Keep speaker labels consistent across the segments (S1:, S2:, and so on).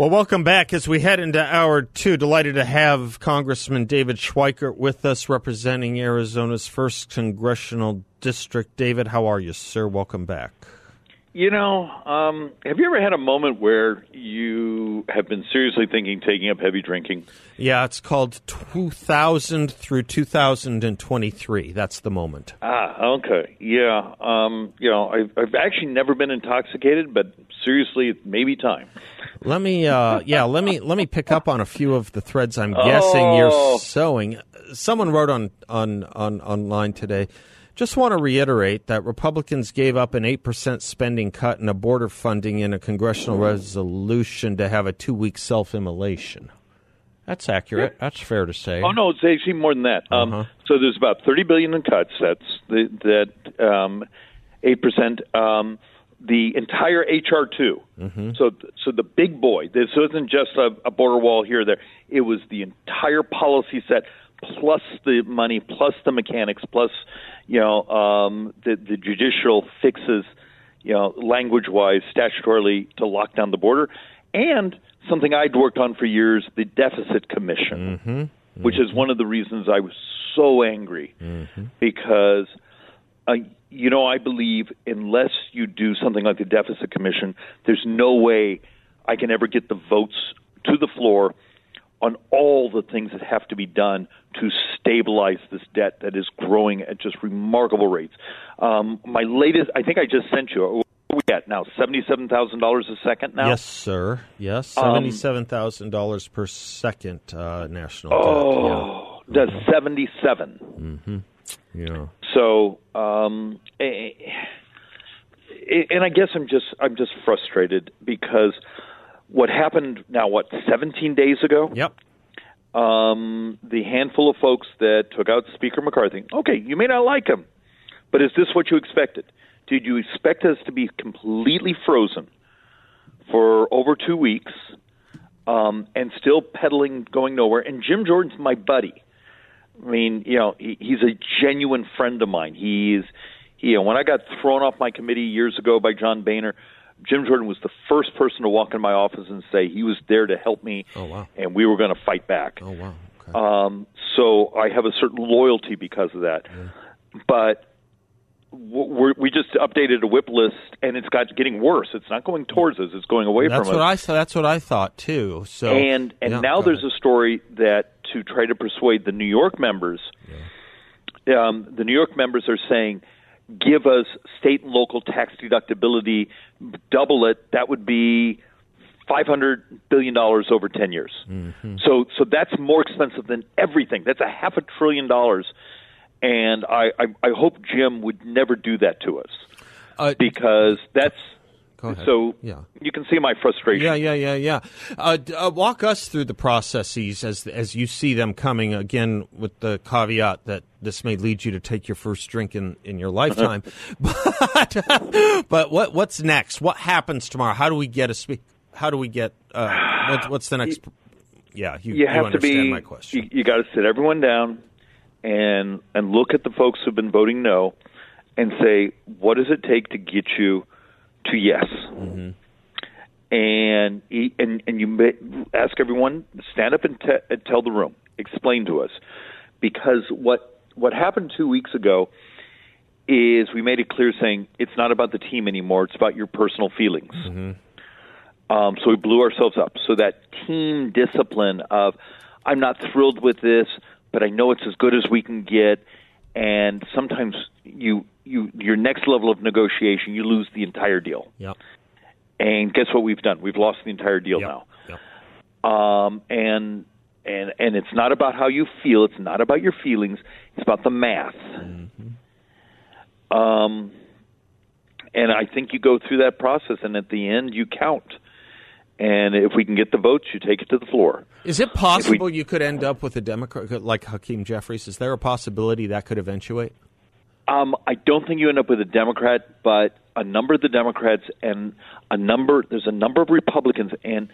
S1: Well, welcome back as we head into hour two. Delighted to have Congressman David Schweikert with us representing Arizona's 1st Congressional District. David, how are you, sir? Welcome back.
S2: You know, um, have you ever had a moment where you have been seriously thinking taking up heavy drinking?
S1: Yeah, it's called 2000 through 2023. That's the moment.
S2: Ah, okay. Yeah. Um, you know, I've, I've actually never been intoxicated, but seriously, it may be time.
S1: Let me, uh, yeah, let me let me pick up on a few of the threads I'm guessing
S2: Oh.
S1: you're sewing. Someone wrote on on on online today. Just want to reiterate that Republicans gave up an 8% spending cut and a border funding in a congressional resolution to have a two week self immolation. That's accurate. That's fair to say.
S2: Oh no, it's actually more than that. Um, so there's about 30 billion in cuts. That's the, that um, eight percent. Um, the entire HR 2 So so the big boy. This wasn't just a, a border wall here or there. It was the entire policy set plus the money plus the mechanics plus you know um, the the judicial fixes you know language wise statutorily to lock down the border. And something I'd worked on for years the deficit commission which is one of the reasons I was so angry. Because, uh, you know, I believe unless you do something like the deficit commission, there's no way I can ever get the votes to the floor on all the things that have to be done to stabilize this debt that is growing at just remarkable rates. Um, my latest, I think I just sent you. What are we at now? Seventy-seven thousand dollars a second now.
S1: Yes, sir. Yes,
S2: Um,
S1: seventy-seven thousand dollars per second uh, national
S2: Oh,
S1: debt. Yeah, yeah.
S2: So, um, eh, eh, and I guess I'm just I'm just frustrated because what happened now? What 17 days ago?
S1: Yep.
S2: Um, the handful of folks that took out Speaker McCarthy. Okay, you may not like him, but is this what you expected? Did you expect us to be completely frozen for over two weeks um, and still peddling, going nowhere? And Jim Jordan's my buddy. I mean, you know, he, he's a genuine friend of mine. He's, he, you know, when I got thrown off my committee years ago by John Boehner, Jim Jordan was the first person to walk in my office and say he was there to help me,
S1: Oh, wow.
S2: and we were going to fight back.
S1: Oh wow. Okay.
S2: Um, so I have a certain loyalty because of that. But we're, we just updated a whip list, and it's got getting worse. It's not going towards us; it's going away
S1: that's
S2: from
S1: what
S2: us.
S1: I. That's what I thought too. So
S2: and and
S1: yeah,
S2: now there's
S1: ahead.
S2: a story that to try to persuade the New York members, um, the New York members are saying, give us state and local tax deductibility, double it. That would be five hundred billion dollars over ten years.
S1: Mm-hmm.
S2: So so that's more expensive than everything. That's a half a trillion dollars. And I, I, I hope Jim would never do that to us
S1: Uh,
S2: because that's
S1: Go ahead.
S2: so.
S1: Yeah.
S2: You can see my frustration.
S1: Yeah, yeah, yeah, yeah. Uh, uh, walk us through the processes as as you see them coming. Again, with the caveat that this may lead you to take your first drink in, in your lifetime. but but what what's next? What happens tomorrow? How do we get a speak? How do we get? Uh, what's, what's the next? Yeah, you,
S2: you have to
S1: understand
S2: be
S1: my question.
S2: you, you got to sit everyone down and and look at the folks who've been voting no and say what does it take to get you to yes
S1: Mm-hmm.
S2: and he- and and you may, ask everyone stand up and, te- and tell the room explain to us because what what happened 2 weeks ago is we made it clear saying it's not about the team anymore it's about your personal feelings um, so we blew ourselves up. So that team discipline of, I'm not thrilled with this, but I know it's as good as we can get. And sometimes you, you, your next level of negotiation, you lose the entire deal.
S1: Yep.
S2: And guess what we've done? We've lost the entire deal
S1: Yep.
S2: now.
S1: Yep.
S2: Um, and and and it's not about how you feel. It's not about your feelings. It's about the math. Um, and I think you go through that process, and at the end, you count. and if we can get the votes, you take it to the floor.
S1: Is it possible we, you could end up with a Democrat like Hakeem Jeffries? Is there a possibility that could eventuate?
S2: Um, I don't think you end up with a Democrat, but a number of the Democrats and a number there's a number of Republicans and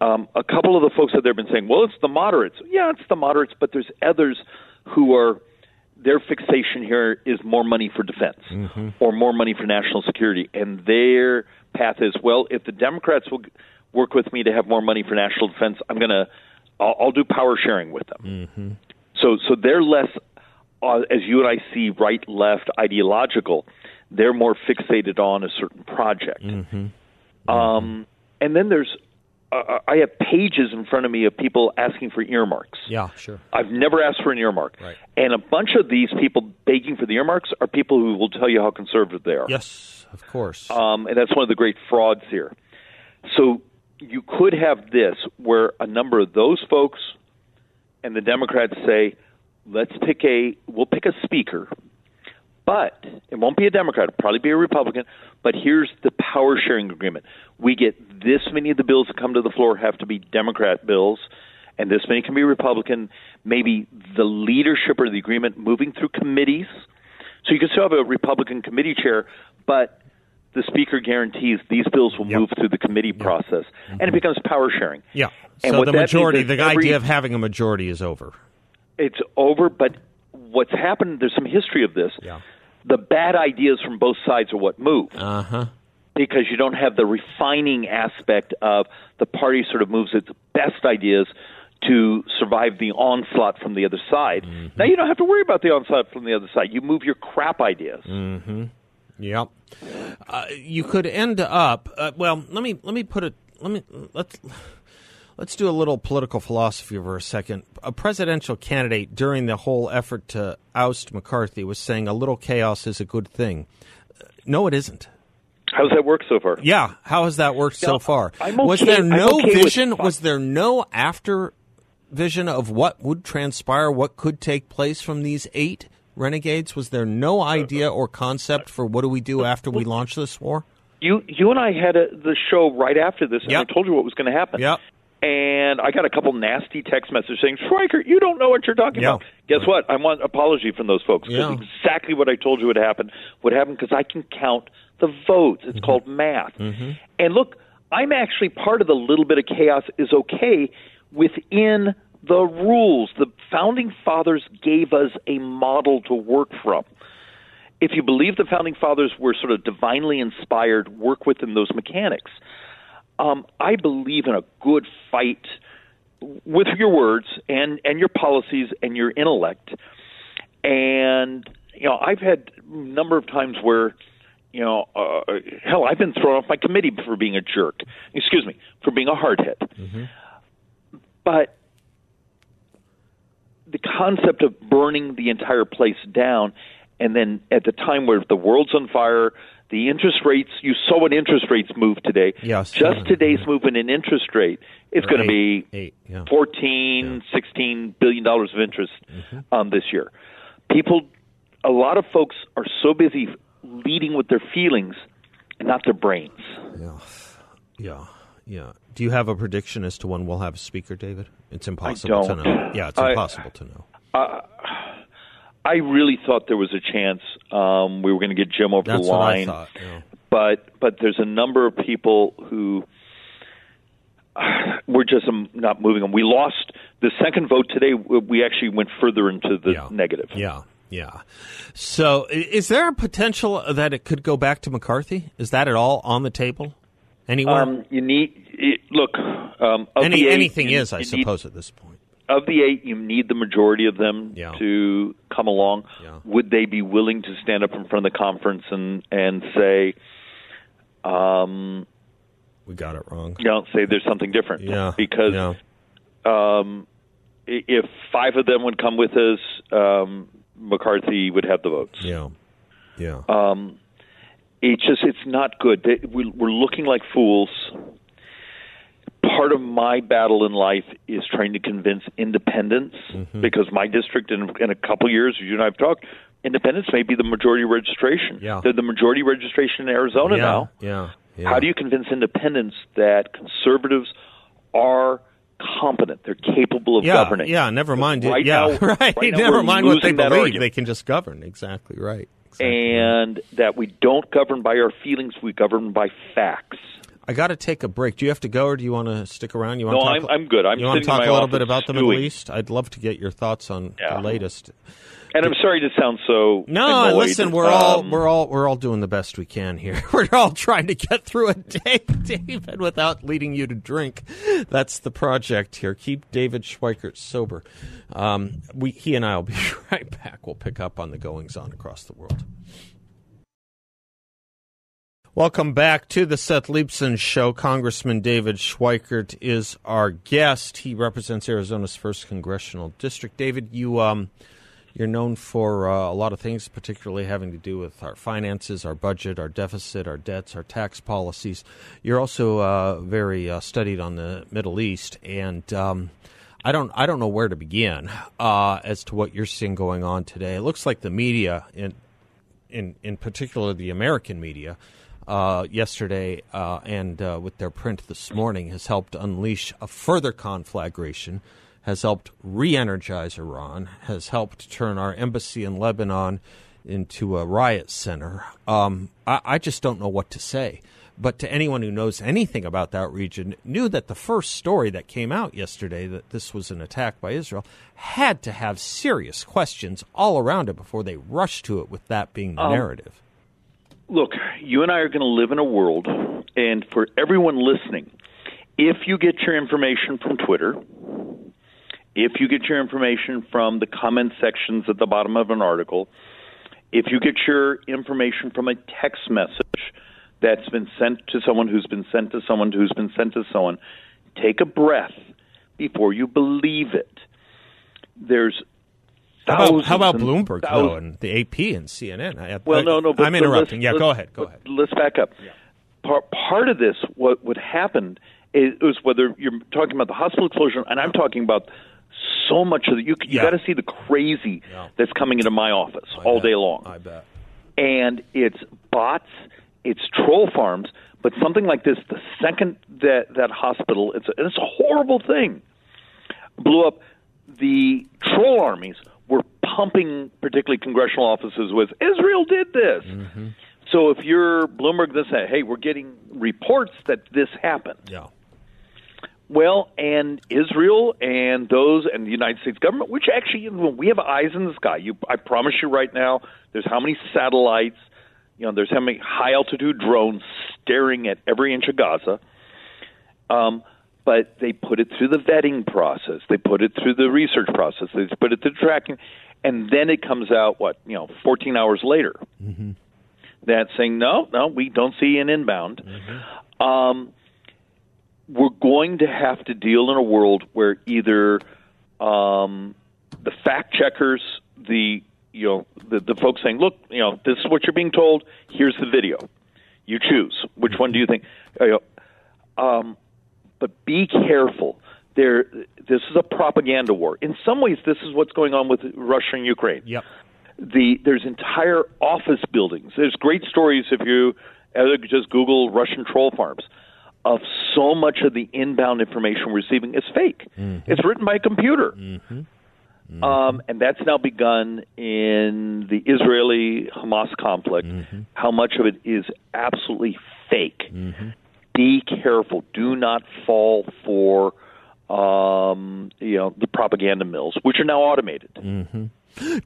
S2: um, a couple of the folks that they've been saying, well, it's the moderates. Yeah, it's the moderates, but there's others who are their fixation here is more money for defense mm-hmm. or more money for national security, and their path is well, if the Democrats will work with me to have more money for national defense, I'm gonna I'll, I'll do power sharing with them. Mm-hmm. So so they're less uh, as you and I see right left ideological. They're more fixated on a certain project. Mm-hmm. Um, and then there's uh, I have pages in front of me of people asking for earmarks.
S1: Yeah, sure.
S2: I've never asked for an earmark.
S1: Right.
S2: And a bunch of these people begging for the earmarks are people who will tell you how conservative they are.
S1: Yes, of course.
S2: Um, and that's one of the great frauds here. So you could have this where a number of those folks and the Democrats say, let's pick a, we'll pick a speaker but it won't be a Democrat, it'll probably be a Republican. But here's the power sharing agreement. We get this many of the bills that come to the floor have to be Democrat bills, and this many can be Republican. Maybe the leadership or the agreement moving through committees. So you can still have a Republican committee chair, but the speaker guarantees these bills will yep. move through the committee yep. process, mm-hmm. and it becomes power sharing.
S1: Yeah. And so the majority, the every, idea of having a majority is over.
S2: It's over, but what's happened? There's some history of this.
S1: Yeah
S2: the bad ideas from both sides are what move.
S1: Uh-huh.
S2: Because you don't have the refining aspect of the party sort of moves its best ideas to survive the onslaught from the other side. Mm-hmm. Now you don't have to worry about the onslaught from the other side. You move your crap ideas.
S1: Mm-hmm. Yep. Uh, you could end up. Uh, well, let me let me put it. Let me let's Let's do a little political philosophy for a second. A presidential candidate during the whole effort to oust McCarthy was saying a little chaos is a good thing. No, it isn't.
S2: How's that worked so far?
S1: Yeah, how has that worked so far?
S2: Okay,
S1: was there no okay vision? Was there no after vision of what would transpire, what could take place from these eight renegades? Was there no idea or concept for what do we do after we launch this war?
S2: You, you and I had a, the show right after this, and
S1: yep.
S2: I told you what was going to happen.
S1: Yep
S2: and I got a couple nasty text messages saying, "Schweikert, you don't know what you're talking
S1: yeah.
S2: about." Guess what? I want apology from those folks
S1: because
S2: yeah. exactly what I told you would happen would happen because I can count the votes. It's
S1: mm-hmm.
S2: called math.
S1: Mm-hmm.
S2: And look, I'm actually part of the little bit of chaos is okay within the rules. The founding fathers gave us a model to work from. If you believe the founding fathers were sort of divinely inspired, work within those mechanics. Um, I believe in a good fight with your words and and your policies and your intellect. And you know, I've had a number of times where you know, uh, hell, I've been thrown off my committee for being a jerk. Excuse me, for being a hardhead.
S1: Mm-hmm.
S2: But the concept of burning the entire place down, and then at the time where the world's on fire, the interest rates, you saw what interest rates moved today.
S1: Yes.
S2: Just today's movement in interest rate is going to be
S1: eight, yeah.
S2: 14,
S1: yeah.
S2: 16 billion dollars of interest
S1: mm-hmm.
S2: um, this year. People, a lot of folks are so busy leading with their feelings and not their brains.
S1: Yeah. Yeah. Yeah. Do you have a prediction as to when we'll have a speaker, David? It's impossible to know. Yeah, it's impossible
S2: I,
S1: to know.
S2: Uh, I really thought there was a chance um, we were going to get Jim over
S1: That's
S2: the line,
S1: thought, yeah.
S2: but but there's a number of people who uh, we're just um, not moving them. We lost the second vote today. We actually went further into the
S1: yeah.
S2: negative.
S1: Yeah. Yeah. So, is there a potential that it could go back to McCarthy? Is that at all on the table anywhere?
S2: Um, you need look. Um,
S1: Any, anything
S2: you,
S1: is, I suppose, at this point
S2: of the eight, you need the majority of them
S1: yeah.
S2: to come along.
S1: Yeah.
S2: Would they be willing to stand up in front of the conference and and say, um,
S1: "We got it wrong"?
S2: You know, say there's something different.
S1: Yeah,
S2: because
S1: yeah.
S2: Um, if five of them would come with us, um, McCarthy would have the votes.
S1: Yeah, yeah.
S2: Um, it's just it's not good. We're looking like fools part of my battle in life is trying to convince independents
S1: mm-hmm.
S2: because my district in, in a couple years, you and I have talked, independents may be the majority registration.
S1: Yeah.
S2: They're the majority registration in Arizona
S1: yeah,
S2: now.
S1: Yeah.
S2: How do you convince independents that conservatives are competent? They're capable of
S1: yeah,
S2: governing.
S1: Yeah, never mind.
S2: Right
S1: yeah,
S2: now-
S1: right.
S2: right now
S1: never mind what they believe. They can just govern. Exactly right. Exactly.
S2: and that we don't govern by our feelings, we govern by facts.
S1: I got to take a break. Do you have to go, or do you want to stick around? You want
S2: No,
S1: to
S2: I'm-
S1: talk,
S2: I'm good. I'm
S1: you want to talk a little bit about the Middle. East? I'd love to get your thoughts on
S2: Yeah.
S1: the latest.
S2: And I'm sorry to sound so.
S1: No,
S2: annoyed.
S1: listen, we're all
S2: Um,
S1: we're all we're all doing the best we can here. We're all trying to get through a day, David, without leading you to drink. That's the project here. Keep David Schweikert sober. Um, we he and I will be right back. We'll pick up on the goings on across the world. Welcome back to the Seth Leibsohn Show. Congressman David Schweikert is our guest. He represents Arizona's first congressional district. David, you um, you're known for uh, a lot of things, particularly having to do with our finances, our budget, our deficit, our debts, our tax policies. You're also uh, very uh, studied on the Middle East, and um, I don't I don't know where to begin uh, as to what you're seeing going on today. It looks like the media, in in in particular the American media, uh, yesterday uh, and uh, with their print this morning, has helped unleash a further conflagration has helped re energize Iran, has helped turn our embassy in Lebanon into a riot center. Um, I, I just don't know what to say. But to anyone who knows anything about that region, knew that the first story that came out yesterday that this was an attack by Israel had to have serious questions all around it before they rushed to it with that being the narrative.
S2: Look, you and I are going to live in a world, and for everyone listening, if you get your information from Twitter, if you get your information from the comment sections at the bottom of an article, if you get your information from a text message that's been sent to someone who's been sent to someone who's been sent to someone, take a breath before you believe it. There's
S1: How about, how about Bloomberg, though, and the AP and CNN? I,
S2: well,
S1: I-
S2: no, no. But,
S1: I'm interrupting. yeah, go ahead. Go ahead.
S2: Let's back up. Part part of this, what what happened is, is whether you're talking about the hospital closure, and I'm talking about so much of the. You you
S1: Yeah.
S2: got to see the crazy
S1: Yeah.
S2: that's coming into my office
S1: I
S2: all
S1: bet.
S2: day long,
S1: I bet.
S2: and it's bots, it's troll farms. But something like this, the second that that hospital, it's a, it's a horrible thing, blew up. The troll armies were pumping, particularly congressional offices, with Israel did this. So if you're Bloomberg, this say, hey, we're getting reports that this happened.
S1: Yeah.
S2: Well, and Israel and those and the United States government, which actually we have eyes in the sky. You, I promise you right now, there's how many satellites, you know, there's how many high altitude drones staring at every inch of Gaza. Um, but they put it through the vetting process. They put it through the research process. They put it through tracking, and then it comes out what you know, 14 hours later. That saying no, no, we don't see an inbound. Um, we're going to have to deal in a world where either um, the fact checkers, the you know the, the folks saying, look, you know, this is what you're being told. Here's the video. You choose which one do you think. Um, but be careful. There, this is a propaganda war. In some ways, this is what's going on with Russia and Ukraine
S1: Yep.
S2: the there's entire office buildings. There's great stories if you uh, just Google Russian troll farms of so much of the inbound information we're receiving is fake. Mm-hmm. It's written by a computer. Mm-hmm. Mm-hmm. Um, and that's now begun in the Israeli Hamas conflict. How much of it is absolutely fake? Be careful. Do not fall for um, you know the propaganda mills, which are now automated.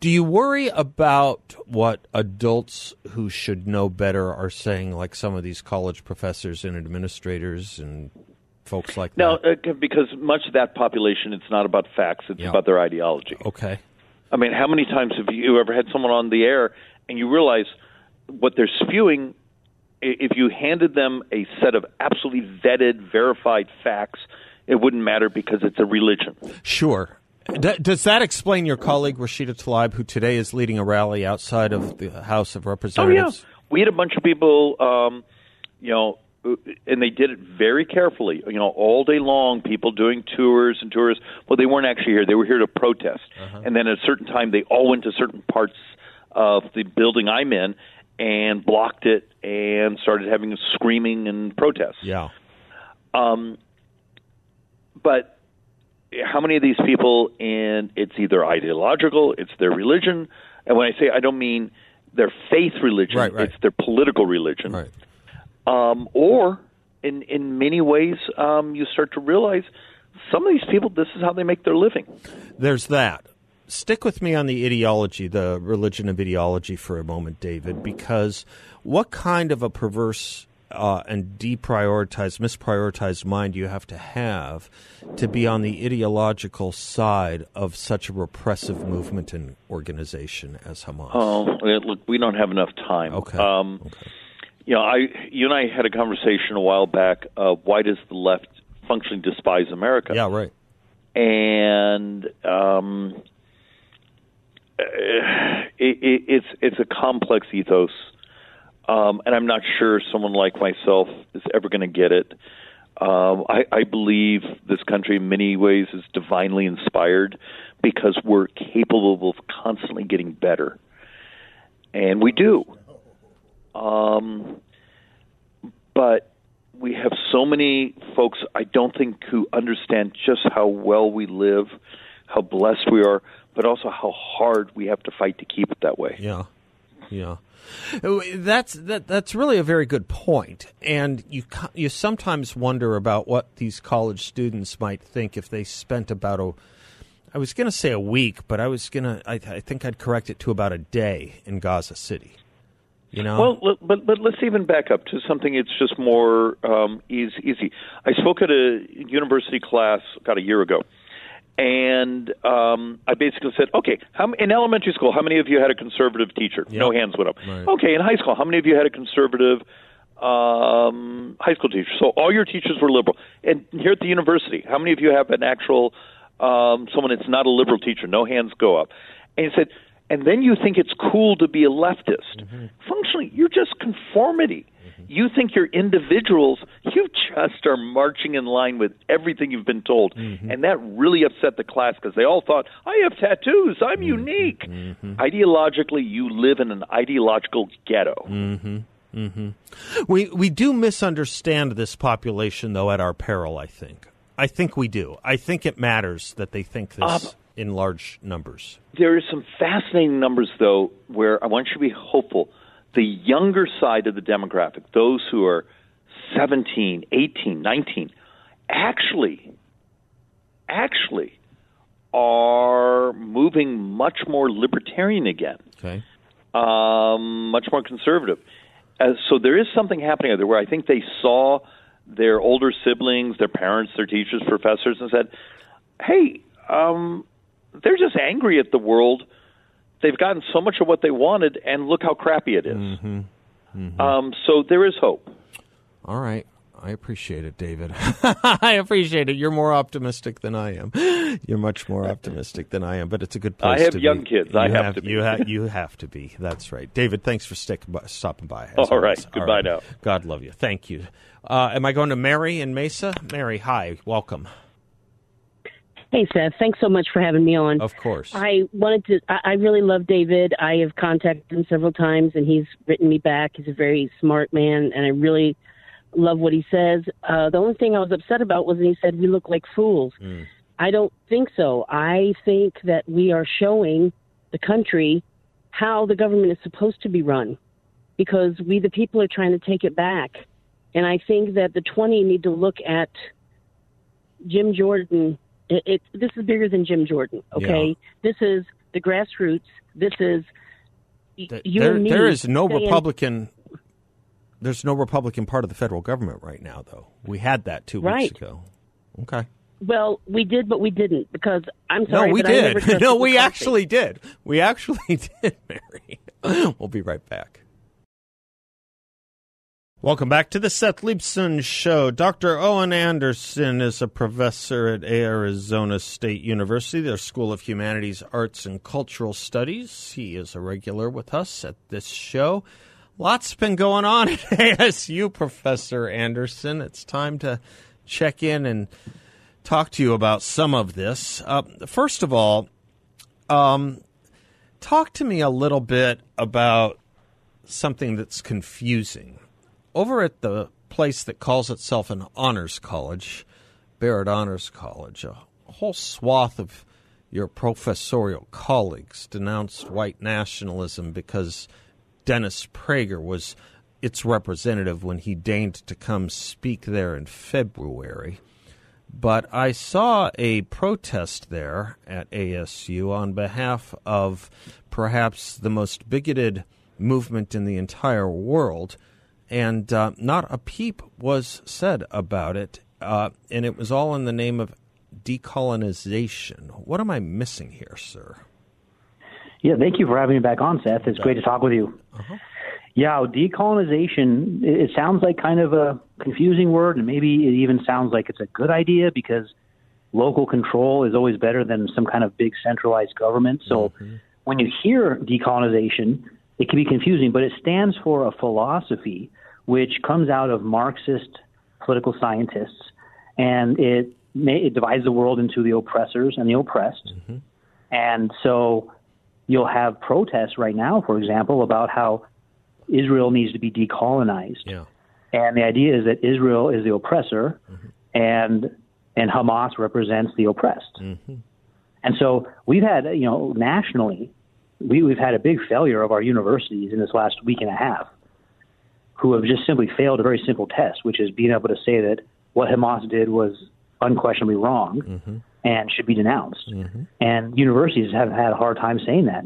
S1: Do you worry about what adults who should know better are saying, like some of these college professors and administrators and folks like
S2: No,
S1: that?
S2: uh, because much of that population, it's not about facts; it's
S1: Yeah.
S2: about their ideology.
S1: Okay.
S2: I mean, how many times have you ever had someone on the air and you realize what they're spewing? If you handed them a set of absolutely vetted, verified facts, it wouldn't matter because it's a religion.
S1: Sure. D- does that explain your colleague Rashida Tlaib, who today is leading a rally outside of the House of Representatives?
S2: Oh yeah, we had a bunch of people, um, you know, uh, and they did it very carefully. You know, all day long, people doing tours and tours. Well, they weren't actually here; they were here to protest. And then at a certain time, they all went to certain parts of the building I'm in, and blocked it and started having screaming and protests.
S1: Yeah.
S2: Um, but how many of these people, and it's either ideological, it's their religion, and when I say I don't mean their faith religion,
S1: right, right.
S2: it's their political religion,
S1: right.
S2: um, or in in many ways, um, you start to realize some of these people, this is how they make their living.
S1: There's that. Stick with me on the ideology, the religion of ideology, for a moment, David, because what kind of a perverse uh, and deprioritized, misprioritized mind you have to have to be on the ideological side of such a repressive movement and organization as Hamas?
S2: Oh, look, we don't have enough time.
S1: Okay.
S2: Um,
S1: okay.
S2: You know, I, you and I had a conversation a while back. Uh, why does the left functionally despise America?
S1: Yeah, right.
S2: And um, it, it, it's it's a complex ethos um, and I'm not sure someone like myself is ever going to get it. Um, I, I believe this country, in many ways, is divinely inspired because we're capable of constantly getting better, and we do. Um, but we have so many folks I don't think who understand just how well we live, how blessed we are, but also how hard we have to fight to keep it that way.
S1: Yeah, yeah. That's that. That's really a very good point. point, and you you sometimes wonder about what these college students might think if they spent about a. I was going to say a week, but I was going to. I, I think I'd correct it to about a day in Gaza City. You know?
S2: Well, but but let's even back up to something. It's just more um, easy, easy. I spoke at a university class about a year ago, and um, I basically said, okay, how, in elementary school, how many of you had a conservative teacher?
S1: Yep.
S2: No hands went up.
S1: Right.
S2: Okay, in high school, how many of you had a conservative um, high school teacher? So all your teachers were liberal. And here at the university, how many of you have an actual um, someone that's not a liberal teacher? No hands go up. And he said, and then you think it's cool to be a leftist.
S1: Mm-hmm.
S2: Functionally, you're just conformity. You think you're individuals. You just are marching in line with everything you've been told.
S1: Mm-hmm.
S2: And that really upset the class because they all thought, I have tattoos. I'm
S1: Mm-hmm.
S2: unique. Ideologically, you live in an ideological ghetto.
S1: Mm-hmm. We we do misunderstand this population though at our peril. I think. I think we do. I think it matters that they think this
S2: Um,
S1: in large numbers.
S2: There are some fascinating numbers, though, where I want you to be hopeful. The younger side of the demographic, those who are 17, 18, 19, actually, actually are moving much more libertarian again,
S1: Okay.
S2: um, much more conservative. So there is something happening there where I think they saw their older siblings, their parents, their teachers, professors, and said, "Hey, um, they're just angry at the world. They've gotten so much of what they wanted, and look how crappy it is." Um, so there is hope.
S1: All right. I appreciate it, David. I appreciate it. You're more optimistic than I am. You're much more optimistic than I am, but it's a good place
S2: I have young
S1: be.
S2: kids. I
S1: You
S2: have to be.
S1: You, ha- you have to be. That's right. David, thanks for by, stopping by.
S2: All
S1: always.
S2: right. Goodbye now.
S1: God love you. Thank you. Uh, am I going to Mary in Mesa? Mary, hi. Welcome.
S3: Hey, Seth. Thanks so much for having me on.
S1: Of course.
S3: I wanted to. I, I really love David. I have contacted him several times, and he's written me back. He's a very smart man, and I really love what he says. Uh, the only thing I was upset about was when he said we look like fools. I don't think so. I think that we are showing the country how the government is supposed to be run, because we, the people, are trying to take it back. And I think that the 20 need to look at Jim Jordan. It, it this is bigger than Jim Jordan. Okay, this is the grassroots. This is y-
S1: Th-
S3: you
S1: there,
S3: and me.
S1: there is no
S3: saying-
S1: Republican. There's no Republican part of the federal government right now, though. We had that two
S3: Right.
S1: weeks ago. Okay.
S3: Well, we did, but we didn't because I'm sorry.
S1: no, we
S3: but I never
S1: did. No, we actually did. We actually did, Mary. we'll be right back. Welcome back to the Seth Leibsohn Show. Dr. Owen Anderson is a professor at Arizona State University, their School of Humanities, Arts, and Cultural Studies. He is a regular with us at this show. Lots been going on at ASU, Professor Anderson. It's time to check in and talk to you about some of this. Uh, first of all, um, talk to me a little bit about something that's confusing. Over at the place that calls itself an honors college, Barrett Honors College, a whole swath of your professorial colleagues denounced white nationalism because Dennis Prager was its representative when he deigned to come speak there in February. But I saw a protest there at ASU on behalf of perhaps the most bigoted movement in the entire world, and uh, not a peep was said about it. Uh, and it was all in the name of decolonization. What am I missing here, sir?
S4: Yeah, thank you for having me back on, Seth. It's great to talk with you. Uh-huh. Yeah, decolonization, it sounds like kind of a confusing word, and maybe it even sounds like it's a good idea because local control is always better than some kind of big centralized government. So mm-hmm. when you hear decolonization, it can be confusing, but it stands for a philosophy which comes out of Marxist political scientists, and it, may, it divides the world into the oppressors and the oppressed. Mm-hmm. And so you'll have protests right now, for example, about how Israel needs to be decolonized.
S1: Yeah.
S4: And the idea is that Israel is the oppressor mm-hmm. and and Hamas represents the oppressed. Mm-hmm. And so we've had, you know, nationally, we, we've had a big failure of our universities in this last week and a half who have just simply failed a very simple test, which is being able to say that what Hamas did was unquestionably wrong mm-hmm. and should be denounced. Mm-hmm. And universities have had a hard time saying that.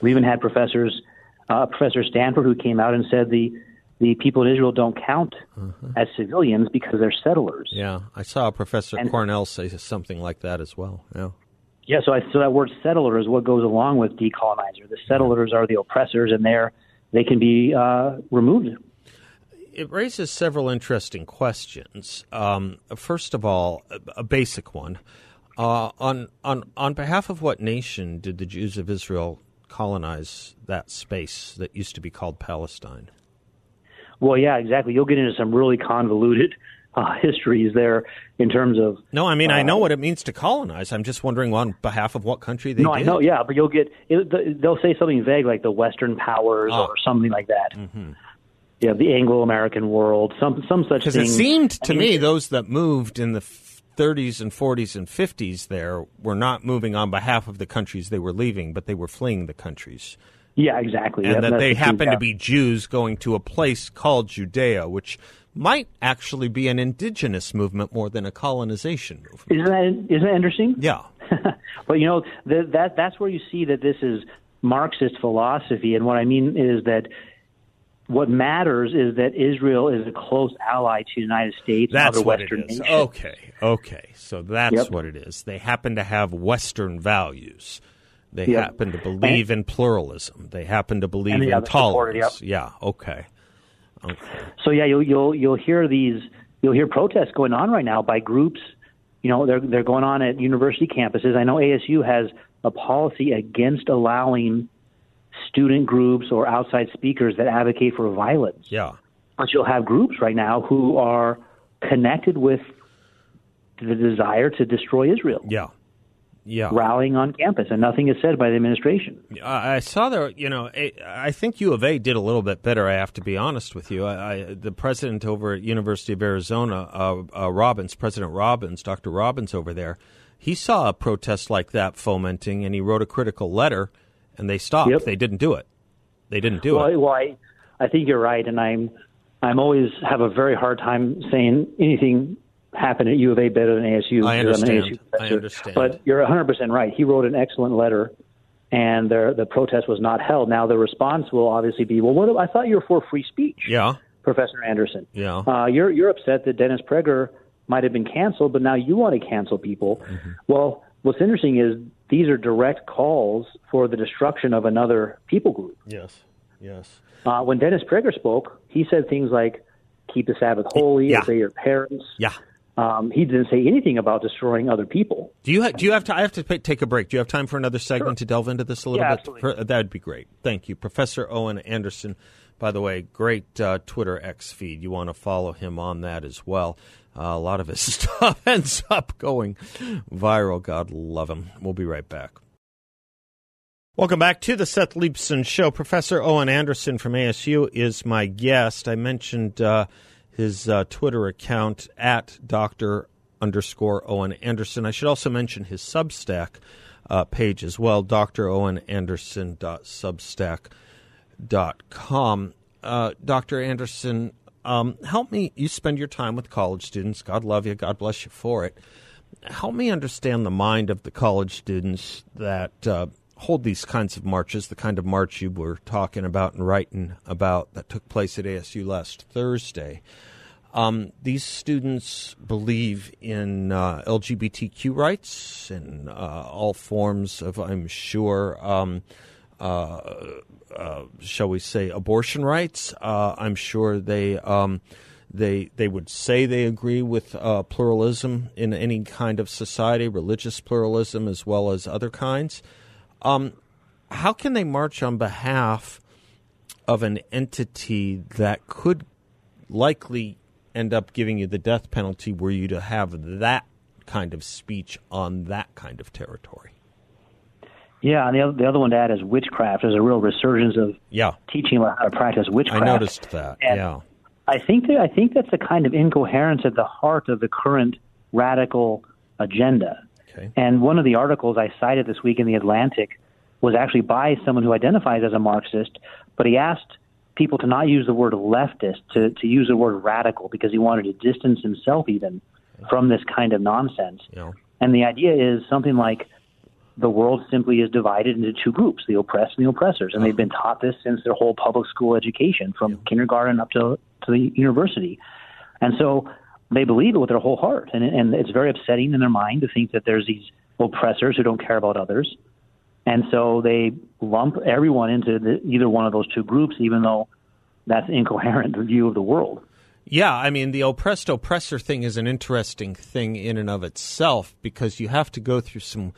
S4: We even had professors uh, Professor Stanford, who came out and said the the people in Israel don't count uh-huh. as civilians because they're settlers.
S1: Yeah, I saw Professor and, Cornell say something like that as well. Yeah.
S4: Yeah, so I, so that word settler is what goes along with decolonizer. The settlers are the oppressors, and they're they can be uh, removed.
S1: It raises several interesting questions. Um, first of all, a, a basic one: uh, on on on behalf of what nation did the Jews of Israel colonize that space that used to be called Palestine?
S4: Well, yeah, exactly. You'll get into some really convoluted uh, histories there in terms of.
S1: No, I mean uh, I know what it means to colonize. I'm just wondering on behalf of what country they.
S4: No,
S1: did.
S4: I know. Yeah, but you'll get it, they'll say something vague like the Western powers oh. or something like that. Mm-hmm. Yeah, the Anglo-American world, some some such.
S1: Because it seemed to I mean, me those that moved in the 30s and 40s and 50s there were not moving on behalf of the countries they were leaving, but they were fleeing the countries.
S4: Yeah, exactly.
S1: And
S4: yeah,
S1: that they happened to be Jews going to a place called Judea, which might actually be an indigenous movement more than a colonization movement.
S4: Isn't that, isn't that interesting?
S1: Yeah.
S4: but you know, the, that that's where you see that this is Marxist philosophy. And what I mean is that what matters is that Israel is a close ally to the United States
S1: that's
S4: and
S1: other
S4: Western
S1: it is.
S4: nations.
S1: Okay, okay. So that's yep. what it is. They happen to have Western values. They yep. happen to believe and, in pluralism. They happen to believe in tolerance. Yep. Yeah, okay.
S4: Okay. So yeah, you'll you'll you'll hear these you'll hear protests going on right now by groups. You know, they're they're going on at university campuses. I know ASU has a policy against allowing student groups or outside speakers that advocate for violence.
S1: Yeah.
S4: But you'll have groups right now who are connected with the desire to destroy Israel.
S1: Yeah. Yeah.
S4: Rallying on campus, and nothing is said by the administration.
S1: I saw there, you know, I think U of A did a little bit better. I have to be honest with you. I, I, the president over at University of Arizona, uh, uh, Robbins, President Robbins, Dr. Robbins over there, he saw a protest like that fomenting, and he wrote a critical letter and they stopped. Yep. They didn't do it. They didn't do
S4: well,
S1: it.
S4: Well, I, I think you're right, and I'm I'm always have a very hard time saying anything happened at U of A better than ASU.
S1: I understand. I understand.
S4: But you're 100 percent right. He wrote an excellent letter, and the protest was not held. Now the response will obviously be, well, what? I thought you were for free speech.
S1: Yeah.
S4: Professor Anderson.
S1: Yeah. Uh,
S4: you're you're upset that Dennis Prager might have been canceled, but now you want to cancel people. Mm-hmm. Well, what's interesting is these are direct calls for the destruction of another people group.
S1: Yes, yes.
S4: Uh, when Dennis Prager spoke, he said things like, keep the Sabbath holy, yeah. obey your parents.
S1: Yeah.
S4: Um, he didn't say anything about destroying other people.
S1: Do you ha- do you have to? I have to p- take a break. Do you have time for another segment
S4: sure.
S1: to delve into this a little
S4: yeah,
S1: bit?
S4: Absolutely.
S1: That would be great. Thank you, Professor Owen Anderson. By the way, great uh, Twitter X feed. You want to follow him on that as well. Uh, a lot of his stuff ends up going viral. God love him. We'll be right back. Welcome back to the Seth Leibsohn Show. Professor Owen Anderson from ASU is my guest. I mentioned uh, his uh, Twitter account at Dr. underscore Owen Anderson. I should also mention his Substack uh, page as well, Dr. Owen drowenanderson.substack.com. Uh, Dr. Anderson, um, help me. You spend your time with college students. God love you. God bless you for it. Help me understand the mind of the college students that uh, hold these kinds of marches, the kind of march you were talking about and writing about that took place at ASU last Thursday. Um, these students believe in uh, LGBTQ rights and uh, all forms of, I'm sure, um, uh, uh shall we say, abortion rights. Uh, I'm sure they um, they they would say they agree with uh, pluralism in any kind of society, religious pluralism as well as other kinds. Um, how can they march on behalf of an entity that could likely end up giving you the death penalty were you to have that kind of speech on that kind of territory?
S4: Yeah, and the other, the other one to add is witchcraft. There's a real resurgence of
S1: yeah.
S4: teaching about how to practice witchcraft.
S1: I noticed that.
S4: And
S1: yeah,
S4: I think that I think that's a kind of incoherence at the heart of the current radical agenda.
S1: Okay.
S4: And one of the articles I cited this week in the Atlantic was actually by someone who identifies as a Marxist, but he asked people to not use the word leftist, to, to use the word radical, because he wanted to distance himself even from this kind of nonsense.
S1: Yeah.
S4: And the idea is something like the world simply is divided into two groups, the oppressed and the oppressors. And they've been taught this since their whole public school education, from yeah. kindergarten up to, to the university. And so they believe it with their whole heart. And, and it's very upsetting in their mind to think that there's these oppressors who don't care about others. And so they lump everyone into the, either one of those two groups, even though that's incoherent view of the world.
S1: Yeah, I mean, the oppressed oppressor thing is an interesting thing in and of itself because you have to go through some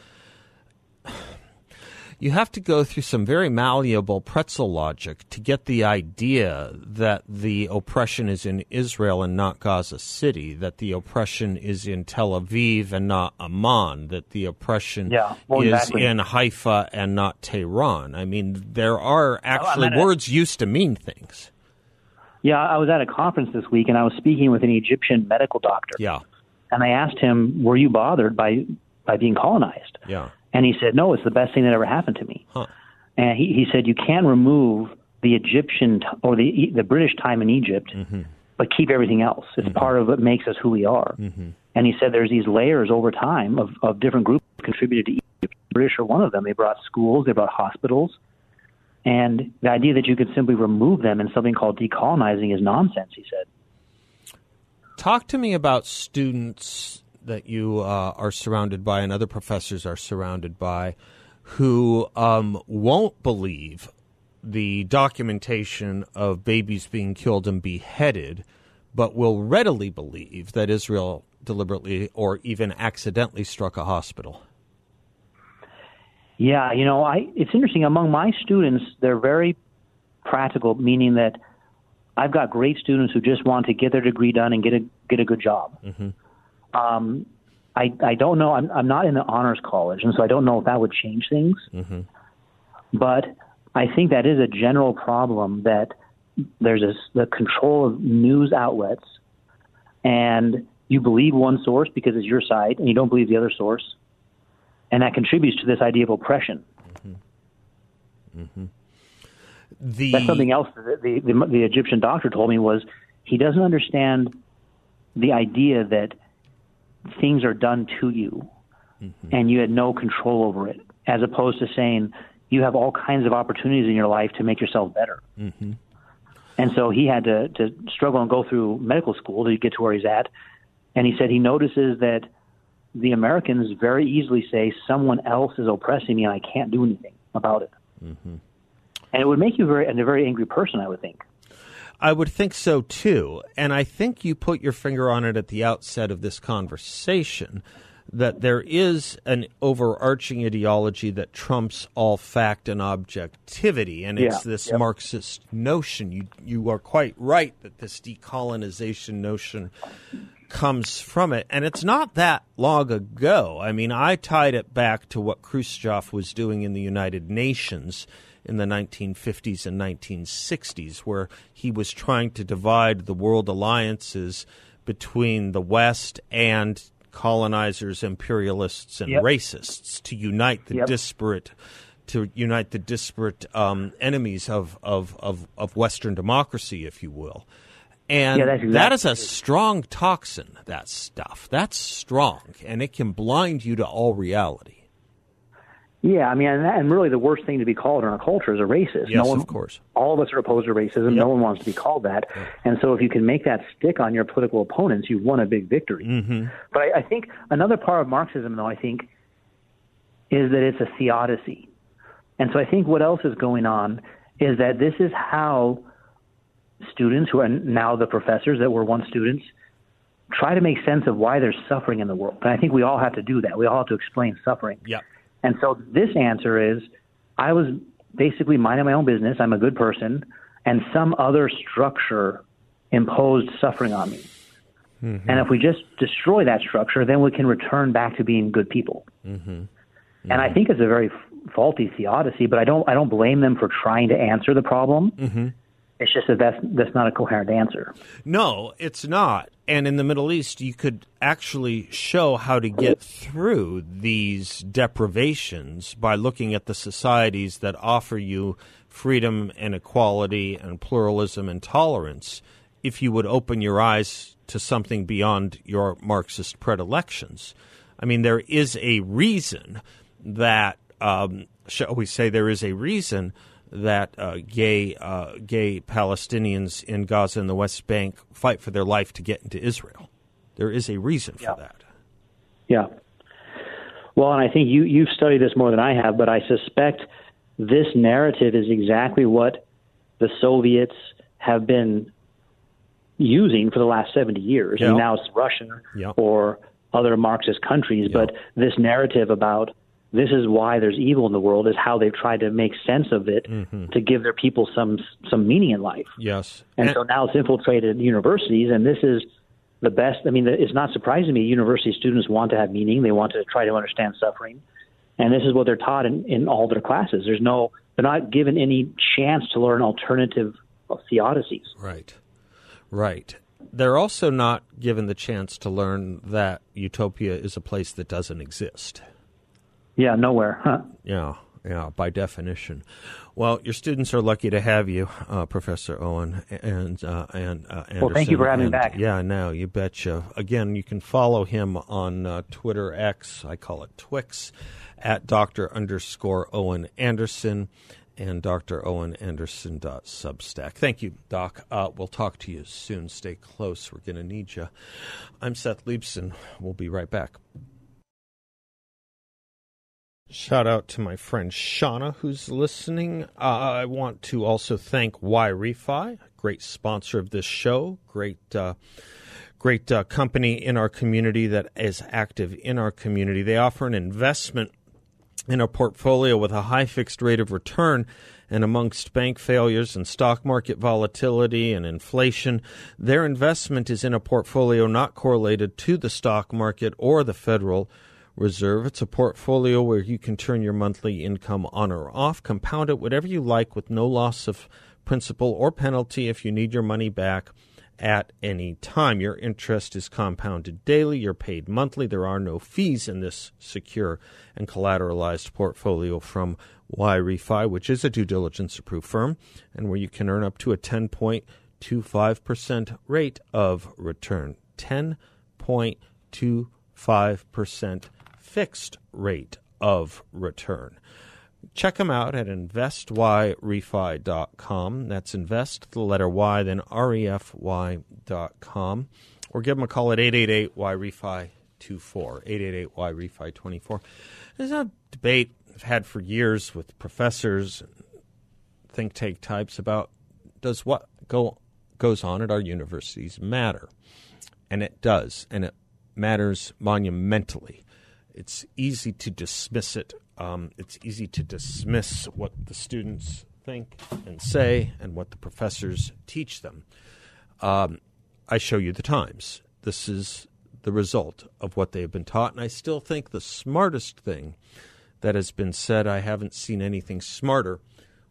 S1: you have to go through some very malleable pretzel logic to get the idea that the oppression is in Israel and not Gaza City, that the oppression is in Tel Aviv and not Amman, that the oppression
S4: yeah, well,
S1: is
S4: exactly.
S1: in Haifa and not Tehran. I mean, there are actually oh, words used to mean things.
S4: Yeah, I was at a conference this week and I was speaking with an Egyptian medical doctor.
S1: Yeah.
S4: And I asked him, "Were you bothered by by being colonized?"
S1: Yeah.
S4: And he said, no, it's the best thing that ever happened to me.
S1: Huh.
S4: And he, he said, you can remove the Egyptian t- or the the British time in Egypt,
S1: mm-hmm.
S4: but keep everything else. It's
S1: mm-hmm.
S4: part of what makes us who we are.
S1: Mm-hmm.
S4: And he said there's these layers over time of, of different groups contributed to Egypt. The British are one of them. They brought schools, they brought hospitals. And the idea that you could simply remove them in something called decolonizing is nonsense, he said.
S1: Talk to me about students that you uh, are surrounded by and other professors are surrounded by who um, won't believe the documentation of babies being killed and beheaded, but will readily believe that Israel deliberately or even accidentally struck a hospital.
S4: Yeah, you know, I it's interesting among my students, they're very practical, meaning that I've got great students who just want to get their degree done and get a get a good job.
S1: Mm-hmm.
S4: Um, I I don't know. I'm I'm not in the honors college, and so I don't know if that would change things.
S1: Mm-hmm.
S4: But I think that is a general problem that there's this, the control of news outlets, and you believe one source because it's your side, and you don't believe the other source, and that contributes to this idea of oppression.
S1: Mm-hmm. Mm-hmm. The...
S4: That's something else. The, the, the, the Egyptian doctor told me was he doesn't understand the idea that things are done to you mm-hmm. and you had no control over it, as opposed to saying you have all kinds of opportunities in your life to make yourself better.
S1: Mm-hmm.
S4: And so he had to, to struggle and go through medical school to get to where he's at. And he said he notices that the Americans very easily say someone else is oppressing me and I can't do anything about it.
S1: Mm-hmm.
S4: And it would make you very, and a very angry person, I would think.
S1: I would think so too. And I think you put your finger on it at the outset of this conversation that there is an overarching ideology that trumps all fact and objectivity, and it's
S4: Yeah,
S1: this
S4: yep.
S1: Marxist notion. You you are quite right that this decolonization notion comes from it, and it's not that long ago. I mean, I tied it back to what Khrushchev was doing in the United Nations in the 1950s and 1960s, where he was trying to divide the world alliances between the West and colonizers, imperialists, and
S4: Yep.
S1: racists to unite the
S4: Yep.
S1: disparate to unite the disparate um, enemies of, of, of, of Western democracy, if you will. And
S4: Yeah, exactly
S1: is a strong toxin, that stuff. That's strong, and it can blind you to all reality.
S4: Yeah, I mean, and, and really the worst thing to be called in our culture is a racist.
S1: Yes,
S4: no one,
S1: of course.
S4: All of us are opposed to racism. No one wants to be called that. And so if you can make that stick on your political opponents, you've won a big victory.
S1: Mm-hmm.
S4: But I, I think another part of Marxism, though, I think, is that it's a theodicy. And so I think what else is going on is that this is how students who are now the professors that were once students try to make sense of why there's suffering in the world. And I think we all have to do that. We all have to explain suffering.
S1: Yep.
S4: And so this answer is I was basically minding my own business. I'm a good person. And some other structure imposed suffering on me. Mm-hmm. And if we just destroy that structure, then we can return back to being good people. Mm-hmm. And I mm-hmm. think it's a very f- faulty theodicy, but I don't I don't blame them for trying to answer the problem. It's just that that's that's not a coherent answer.
S1: No, it's not. And in the Middle East, you could actually show how to get through these deprivations by looking at the societies that offer you freedom and equality and pluralism and tolerance if you would open your eyes to something beyond your Marxist predilections. I mean, there is a reason that, um, shall we say, there is a reason that uh, gay uh, gay Palestinians in Gaza and the West Bank fight for their life to get into Israel. There is a reason for
S4: Yeah.
S1: that.
S4: Yeah. Well, and I think you you've studied this more than I have, but I suspect this narrative is exactly what the Soviets have been using for the last 70 years.
S1: Yeah.
S4: And now it's Russia or other Marxist countries, but this narrative about this is why there's evil in the world is how they've tried to make sense of it mm-hmm. to give their people some some meaning in life.
S1: Yes,
S4: And so now it's infiltrated universities, and this is the best. I mean, it's not surprising to me. University students want to have meaning; they want to try to understand suffering, and this is what they're taught in, in all their classes. There's no, they're not given any chance to learn alternative theodicies.
S1: Right. Right. They're also not given the chance to learn that utopia is a place that doesn't exist.
S4: Yeah, nowhere. Huh?
S1: Yeah, yeah, by definition. Well, your students are lucky to have you, uh, Professor Owen, and uh, and uh, Anderson.
S4: Well, thank you for having me back.
S1: Yeah, no, you betcha. Again, you can follow him on uh, Twitter X. I call it Twix at Doctor underscore Owen Anderson and Dr. Owen Anderson dot Substack. Thank you, Doc. Uh, we'll talk to you soon. Stay close. We're going to need you. I'm Seth Leibsohn. We'll be right back. Shout out to my friend Shauna who's listening. Uh, I want to also thank Yrefy, great sponsor of this show, great, uh, great uh, company in our community that is active in our community. They offer an investment in a portfolio with a high fixed rate of return. And amongst bank failures and stock market volatility and inflation, their investment is in a portfolio not correlated to the stock market or the Federal Reserve. It's a portfolio where you can turn your monthly income on or off, compound it whatever you like with no loss of principal or penalty if you need your money back at any time. Your interest is compounded daily, you're paid monthly. There are no fees in this secure and collateralized portfolio from Yrefy, which is a due diligence approved firm, and where you can earn up to a 10.25% rate of return. 10.25% fixed rate of return. Check them out at investyrefy.com. That's invest, the letter Y, then refy.com. Or give them a call at 888-YREFI24, 888-YREFI24. There's a debate I've had for years with professors, think tank types about does what go goes on at our universities matter? And it does, and it matters monumentally. It's easy to dismiss it. Um, it's easy to dismiss what the students think and say and what the professors teach them. Um, I show you the times. This is the result of what they have been taught, and I still think the smartest thing that has been said, I haven't seen anything smarter,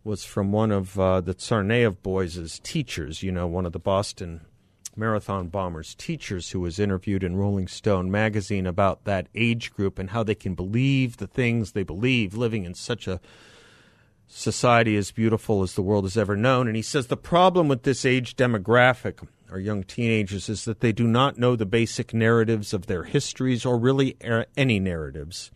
S1: was from one of uh, the Tsarnaev boys' teachers, you know, one of the Boston Marathon Bombers teachers who was interviewed in Rolling Stone magazine about that age group and how they can believe the things they believe living in such a society as beautiful as the world has ever known. And he says the problem with this age demographic, our young teenagers, is that they do not know the basic narratives of their histories or really any narratives.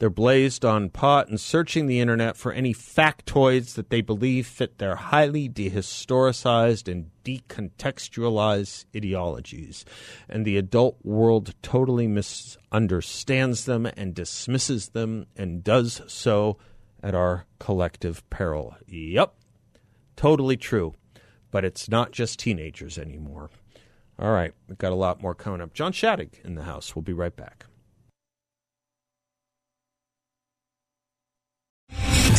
S1: They're blazed on pot and searching the internet for any factoids that they believe fit their highly dehistoricized and decontextualized ideologies. And the adult world totally misunderstands them and dismisses them and does so at our collective peril. Yep, totally true. But it's not just teenagers anymore. All right, we've got a lot more coming up. John Shattuck in the house. We'll be right back.